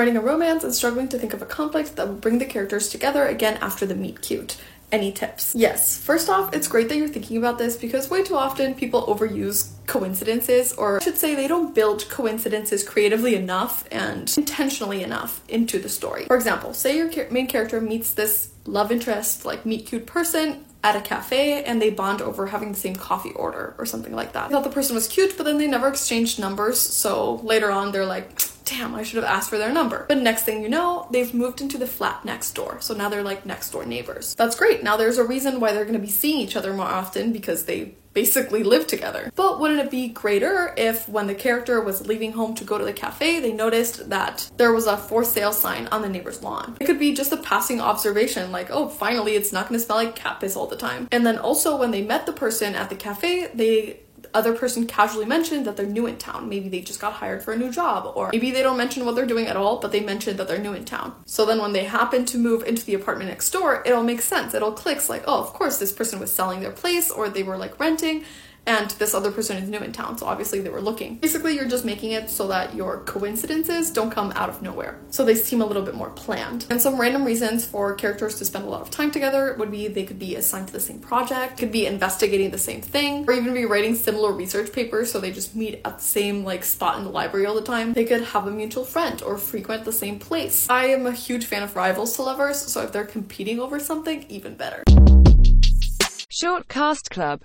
Writing a romance and struggling to think of a conflict that will bring the characters together again after the meet cute. Any tips? Yes. First off, it's great that you're thinking about this because way too often people overuse coincidences, or I should say, they don't build coincidences creatively enough and intentionally enough into the story. For example, say your main character meets this love interest, like meet cute person at a cafe and they bond over having the same coffee order or something like that. Thought the person was cute, but then they never exchanged numbers, so later on they're like, damn, I should have asked for their number. But next thing you know, they've moved into the flat next door. So now they're like next door neighbors. That's great. Now there's a reason why they're going to be seeing each other more often because they basically live together. But wouldn't it be greater if when the character was leaving home to go to the cafe, they noticed that there was a for sale sign on the neighbor's lawn? It could be just a passing observation like, oh, finally it's not gonna smell like cat piss all the time. And then also when they met the person at the cafe, they other person casually mentioned that they're new in town. Maybe they just got hired for a new job, or maybe they don't mention what they're doing at all, but they mentioned that they're new in town. So then when they happen to move into the apartment next door, it'll make sense. It'll click like, oh, of course, this person was selling their place or they were like renting and this other person is new in town, so obviously they were looking. Basically, you're just making it so that your coincidences don't come out of nowhere. So they seem a little bit more planned. And some random reasons for characters to spend a lot of time together would be they could be assigned to the same project, could be investigating the same thing, or even be writing similar research papers so they just meet at the same like spot in the library all the time. They could have a mutual friend or frequent the same place. I am a huge fan of rivals to lovers, so if they're competing over something, even better. Short Cast Club